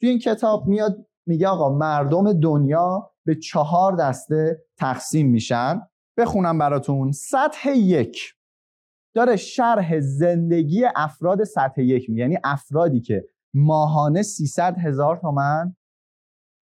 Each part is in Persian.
توی این کتاب میاد میگه آقا مردم دنیا به چهار دسته تقسیم میشن. بخونم براتون. سطح یک. داره شرح زندگی افراد سطح یک یعنی افرادی که ماهانه 300 هزار تومن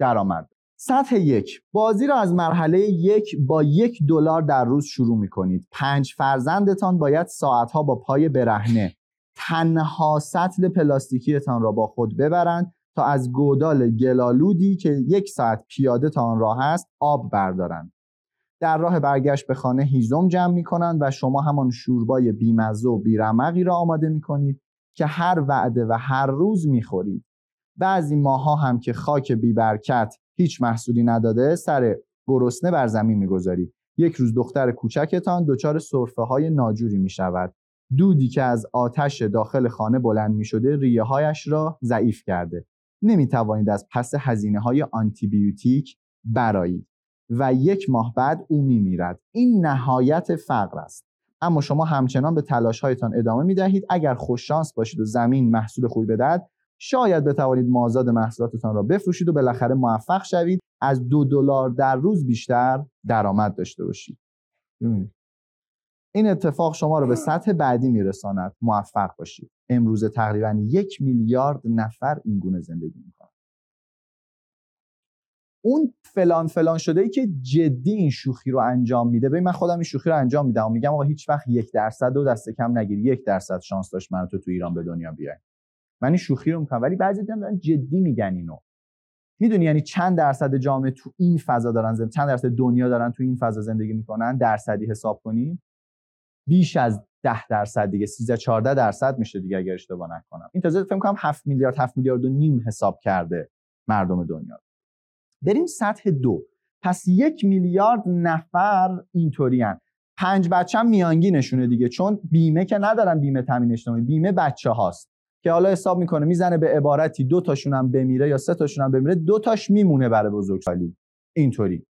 درآمد. سطح یک. بازی را از مرحله یک با یک دلار در روز شروع می کنید پنج فرزندتان باید ساعتها با پای برهنه. تنها سطل پلاستیکیتان را با خود ببرند. تا از گودال گلالودی که یک ساعت پیاده تا آن راه است آب بردارند. در راه برگشت به خانه هیزم جمع می کنند و شما همان شوربای بیمزه و بیرمقی را آماده می کنید که هر وعده و هر روز می خورید. بعضی ماها هم که خاک بیبرکت هیچ محصولی نداده سر گرسنه بر زمین می‌گذارید یک روز دختر کوچکتان دچار سرفه های ناجوری می شود. دودی که از آتش داخل خانه بلند می شده ریه هایش را ضعیف کرده. نمی توانید از پس هزینه های آنتیبیوتیک برایید و یک ماه بعد او می میرد این نهایت فقر است. اما شما همچنان به تلاش هایتان ادامه می دهید اگر خوششانس باشید و زمین محصول خوبی بدهد شاید بتوانید مازاد محصولاتتان را بفروشید و بالاخره موفق شوید. از دو دلار در روز بیشتر درآمد داشته باشید. این اتفاق شما را به سطح بعدی میرساند. موفق باشید. امروز تقریبا یک میلیارد نفر این گونه زندگی می‌کنند اون فلان فلان شده ای که جدی این شوخی رو انجام میده ببین من خودم این شوخی رو انجام میدم و میگم آقا هیچ وقت یک درصد دو دست کم نگیری یک درصد شانس داشت من تو تو ایران به دنیا بیای من این شوخی رو می‌کنم. ولی بعضی دارن جدی میگن اینو. می‌دونی یعنی چند درصد جامعه تو این فضا دارن زندگی چند درصد دنیا دارن تو این فضا زندگی می‌کنن؟ درصدی حساب کنیم بیش از 10 درصد دیگه 13 14 درصد میشه دیگه اگر اشتباه نکنم. این تازه فکر کنم 7 میلیارد 7 میلیارد و نیم حساب کرده مردم دنیا. بریم سطح دو. پس یک میلیارد نفر اینطوری پنج بچه هم میانگینشونه دیگه چون بیمه که ندارن بیمه تامین اجتماعی بیمه بچه هاست که حالا حساب می‌کنه می‌زنه به عبارتی دو تاشون هم بمیره یا سه تاشون هم بمیره دو تاش میمونه برای بزرگسالی. اینطوری.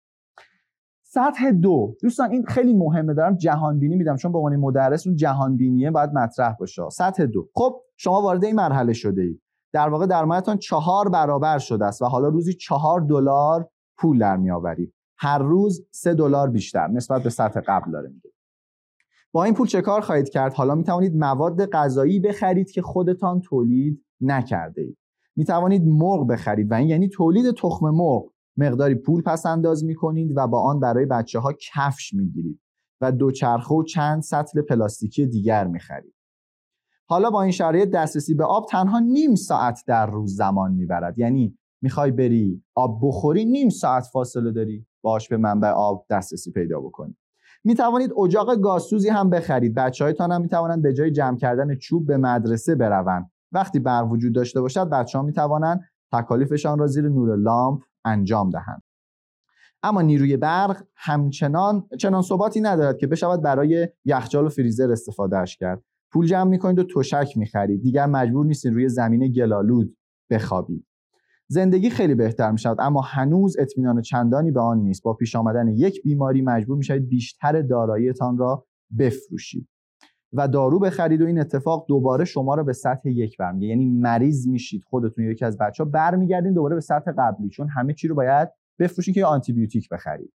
سطح دو. دوستان این خیلی مهمه. دارم جهان بینی میدم. چون به عنوان مدرس اون جهان بینیه باید مطرح باشه. سطح دو. خب شما وارد این مرحله شده اید در واقع درآمدتان چهار برابر شده است و حالا روزی چهار دلار پول در میآورید. هر روز سه دلار بیشتر. نسبت به سطح قبل داره میگه. با این پول چه کار خواهید کرد؟ حالا می توانید مواد غذایی بخرید که خودتان تولید نکرده اید. می توانید مرغ بخرید. و این یعنی تولید تخم مرغ. مقداری پول پس انداز می کنید و با آن برای بچه ها کفش می گیرید و دوچرخه و چند سطل پلاستیکی دیگر می خرید. حالا با این شرایط دسترسی به آب تنها نیم ساعت در روز زمان می‌برد. یعنی می‌خوای بری آب بخوری نیم ساعت فاصله داری باش به منبع آب دسترسی پیدا بکنی. می توانید اجاق گازسوزی هم بخرید. بچه هایتان هم می توانند به جای جمع کردن چوب به مدرسه بروند. وقتی برق وجود داشته باشد بچه ها می توانند تکالیفشان را زیر نور لامپ انجام دهند. اما نیروی برق همچنان چنان ثباتی ندارد که بشود برای یخچال و فریزر استفادهش کرد. پول جمع می‌کنید و تشک می‌خرید. دیگر مجبور نیستید روی زمین گلالود بخوابید. زندگی خیلی بهتر می شود اما هنوز اطمینان چندانی به آن نیست. با پیش آمدن یک بیماری مجبور می بیشتر داراییتان را بفروشید. و دارو بخرید و این اتفاق دوباره شما را به سطح یک برمیگه یعنی مریض میشید خودتون یکی از بچه ها برمیگردین دوباره به سطح قبلی چون همه چی رو باید بفروشید که آنتی بیوتیک بخرید.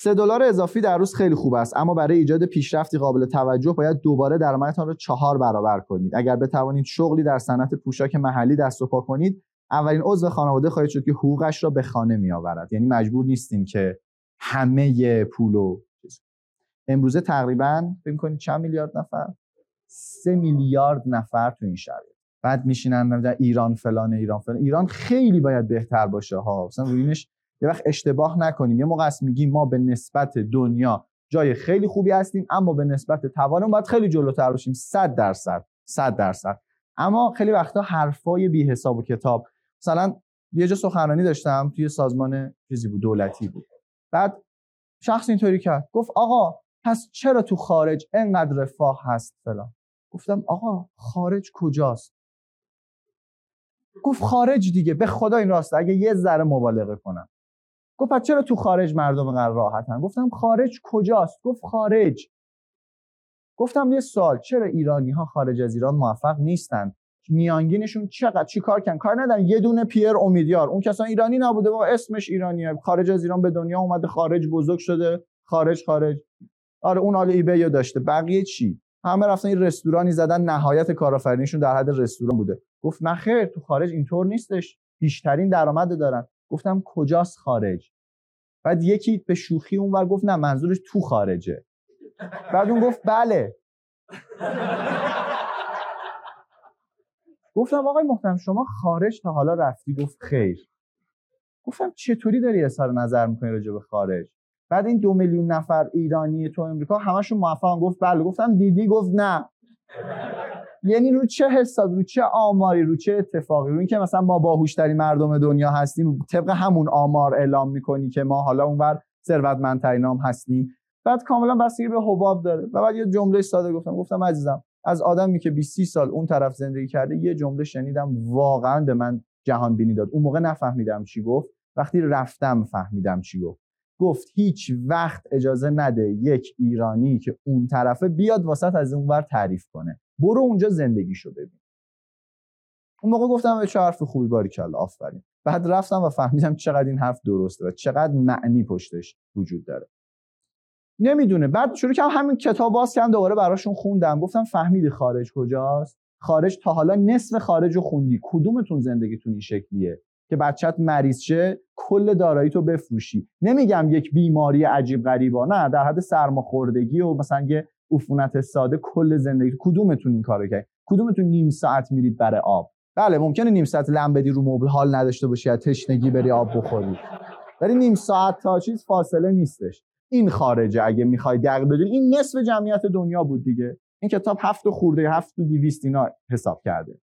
سه دلار اضافی در روز خیلی خوب است اما برای ایجاد پیشرفتی قابل توجه باید دوباره درآمدتان را چهار برابر کنید. اگر بتوانید شغلی در صنعت پوشاک محلی دست و پا کنید اولین عضو خانواده خواهید شد که حقوقش را به خانه می آورد یعنی مجبور نیستیم که همه پولو امروزه تقریبا فکر کنید چند میلیارد نفر؟ سه میلیارد نفر تو این شرایط. بعد میشینن در ایران فلان ایران فلان. ایران خیلی باید بهتر باشه ها. مثلا روینش یه وقت اشتباه نکنیم. یه موقع است میگیم ما به نسبت دنیا جای خیلی خوبی هستیم اما به نسبت توانمون باید خیلی جلوتر باشیم. 100 درصد 100 درصد. اما خیلی وقتا حرفای بی حساب و کتاب. مثلا یه جا سخنرانی داشتم توی سازمان چیزی بود دولتی بود. بعد شخص اینطوری کرد. گفت آقا پس چرا تو خارج انقدر رفاه هست فلان؟ گفتم آقا خارج کجاست؟ گفت خارج دیگه به خدا این راسته اگه یه ذره مبالغه کنم. گفت چرا تو خارج مردم قرار راحتن؟ گفتم خارج کجاست؟ گفت خارج. گفتم یه سوال چرا ایرانی ها خارج از ایران موفق نیستند میانگینشون چقدر؟ چی کار کردن؟ کار ندارن. یه دونه پیر امیدیار اون کسا ایرانی نبوده با اسمش ایرانیه. خارج از ایران به دنیا اومده خارج بزرگ شده. خارج خارج. آره اون حال ایبی داشته. بقیه چی؟ همه رفتن این رستورانی زدن نهایت کارآفرینیشون در حد رستوران بوده. گفت نه خیر تو خارج اینطور نیستش. بیشترین درآمد دارن. گفتم کجاست خارج؟ بعد یکی به شوخی اونور گفت نه منظورش تو خارجه. بعد اون گفت بله. گفتم آقای محترم شما خارج تا حالا رفتی؟ گفت خیر. گفتم چطوری داری اظهار نظر می‌کنی راجع به خارج؟ بعد این دو میلیون نفر ایرانی تو امریکا همشون موفقن. گفت بله گفتم دیدی؟ گفت نه. یعنی رو چه حساب رو چه آماری؟ رو چه اتفاقی؟ رو اینکه مثلا ما باهوشترین مردم دنیا هستیم طبق همون آمار اعلام می‌کنی که ما حالا اونور ثروتمندترین هم هستیم. بعد کاملا بستگی به حباب داره. و بعد یه جمله ساده گفتم. گفتم عزیزم از آدمی که 20 سال اون طرف زندگی کرده یه جمله شنیدم واقعا به من جهان بینی داد. اون موقع نفهمیدم چی گفت. وقتی رفتم فهمیدم چی گفت. گفت هیچ وقت اجازه نده یک ایرانی که اون طرفه بیاد واسط از اونور تعریف کنه. برو اونجا زندگیشو ببین. اون موقع گفتم چه حرف خوبی باری کلا آفرین. بعد رفتم و فهمیدم چقدر این حرف درسته و چقدر معنی پشتش وجود داره. نمی‌دونه. بعد شروع کردم همین کتاب باز کردم دوباره براشون خوندم. گفتم فهمیدی خارج کجاست؟ خارج تا حالا نصف خارج رو خوندی. کدومتون زندگیتون این شکلیه؟ که بچت مریض شه کل دارایی تو بفروشی. نمیگم یک بیماری عجیب غریبا نه در حد سرماخوردگی و مثلا یه عفونت ساده کل زندگی. کدومتون این کارو کرد؟ کدومتون نیم ساعت میرید برای آب؟ بله ممکنه نیم ساعت لم بدی رو مبل حال نداشته باشی از تشنگی بری آب بخوری. ولی نیم ساعت تا چیز فاصله نیستش. این خارجه اگه می‌خوای دقیق بدونی این نصف جمعیت دنیا بود دیگه. این کتاب هفت خورده هفت و دیویست اینا حساب کرده.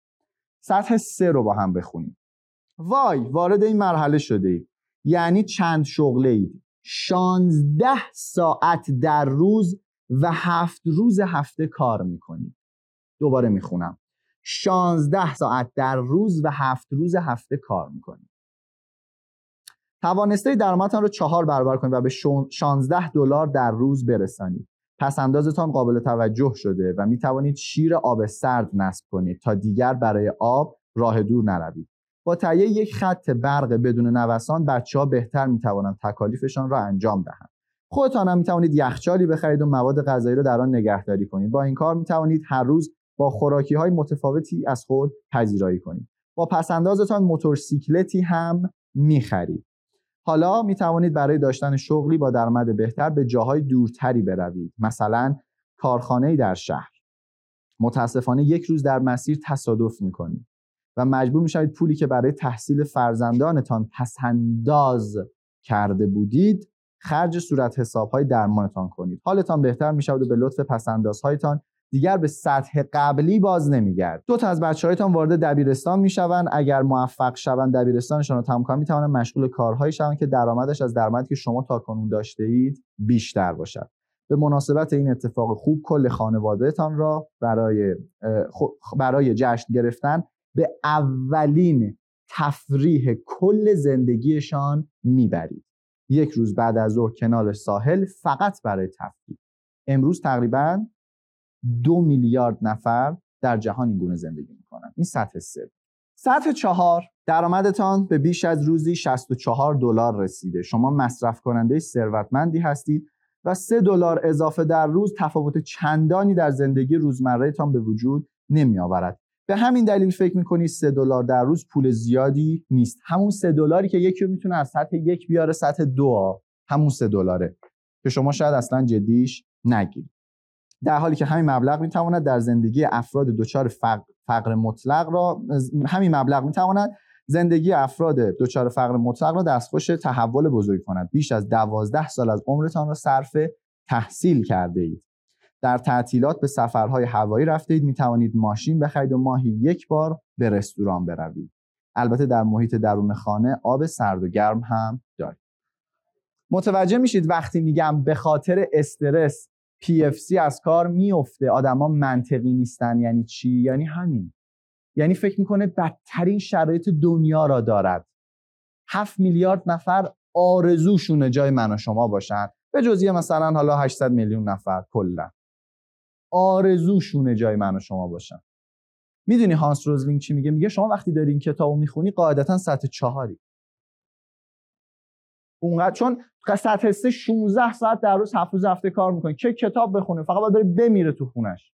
سطح سه رو با هم بخونیم. وای وارد این مرحله شده اید یعنی چند شغله اید؟ شانزده ساعت در روز و هفت روز هفته کار می‌کنید. دوباره می‌خونم. شانزده ساعت در روز و هفت روز هفته کار می‌کنید. توانسته درآمدتان رو چهار برابر کنید و به 16 دلار در روز برسانید. پس اندازتان قابل توجه شده و می توانید شیر آب سرد نصب کنید تا دیگر برای آب راه دور نروید. با تهیه یک خط برق بدون نوسان بچه ها بهتر می توانند تکالیفشان را انجام دهند. خودتان هم می توانید یخچالی بخرید و مواد غذایی را در آن نگهداری کنید. با این کار می توانید هر روز با خوراکی های متفاوتی از خود پذیرایی کنید. با پسندازتان موتورسیکلتی هم می خرید حالا می توانید برای داشتن شغلی با درآمد بهتر به جاهای دورتری بروید. مثلا کارخانه در شهر. متاسفانه یک روز در مسیر تصادف می کنید و مجبور می‌شوید پولی که برای تحصیل فرزندانتان پسنداز کرده بودید خرج صورت حسابهای درمانتان کنید. حالتان بهتر می‌شود و به لطف پسندازهایتان دیگر به سطح قبلی باز نمیگرد دو تا از بچه‌هایتان وارد دبیرستان می‌شوند. اگر موفق شوند دبیرستانشان رو تمام کنند می‌توانند مشغول کارهایی شوند که درآمدش از درآمدی که شما تاکنون داشته اید بیشتر باشد. به مناسبت این اتفاق خوب کل خانوادهتان را برای برای جشن گرفتن به اولین تفریح کل زندگیشان می‌برید. یک روز بعد از ظهر کنار ساحل فقط برای تفریح. امروز تقریبا دو میلیارد نفر در جهان این گونه زندگی می‌کنن. این سطح سه. سطح چهار درآمدتان به بیش از روزی 64 دلار رسیده. شما مصرف کننده ثروتمندی هستید و سه دلار اضافه در روز تفاوت چندانی در زندگی روزمرهتان به وجود نمی آورد به همین دلیل فکر می‌کنی سه دلار در روز پول زیادی نیست. همون سه دلاری که یکی می‌تونه از سطح یک بیاره سطح دو همون سه دلاره. که شما شاید اصلا جدیش نگیرید در حالی که همین مبلغ می‌تواند در زندگی افراد دچار فقر, فقر مطلق را همین مبلغ می‌تواند زندگی افراد دچار فقر مطلق را دستخوش تحول بزرگ کند. بیش از دوازده سال از عمرتان را صرف تحصیل کرده اید در تعطیلات به سفرهای هوایی رفتید می توانید ماشین بخرید و ماهی یک بار به رستوران بروید. البته در محیط درون خانه آب سرد و گرم هم دارید. متوجه میشید وقتی میگم به خاطر استرس PFC از کار میفته آدما منطقی نیستن. یعنی چی؟ یعنی همین. یعنی فکر می‌کنه بدترین شرایط دنیا را دارد. هفت میلیارد نفر آرزوشونه جای من و شما باشن. به جزیه مثلا حالا 800 میلیون نفر کلا. آرزوشونه جای من و شما باشن. می‌دونی هانس روزلینگ چی میگه؟ میگه شما وقتی داری این کتابو می‌خونی قاعدتا سطح چهاری. اونقدر چون سطح سه 16 ساعت در روز هفت روز هفته کار می‌کنه چه کتاب بخونه؟ فقط باید بره بمیره تو خونش.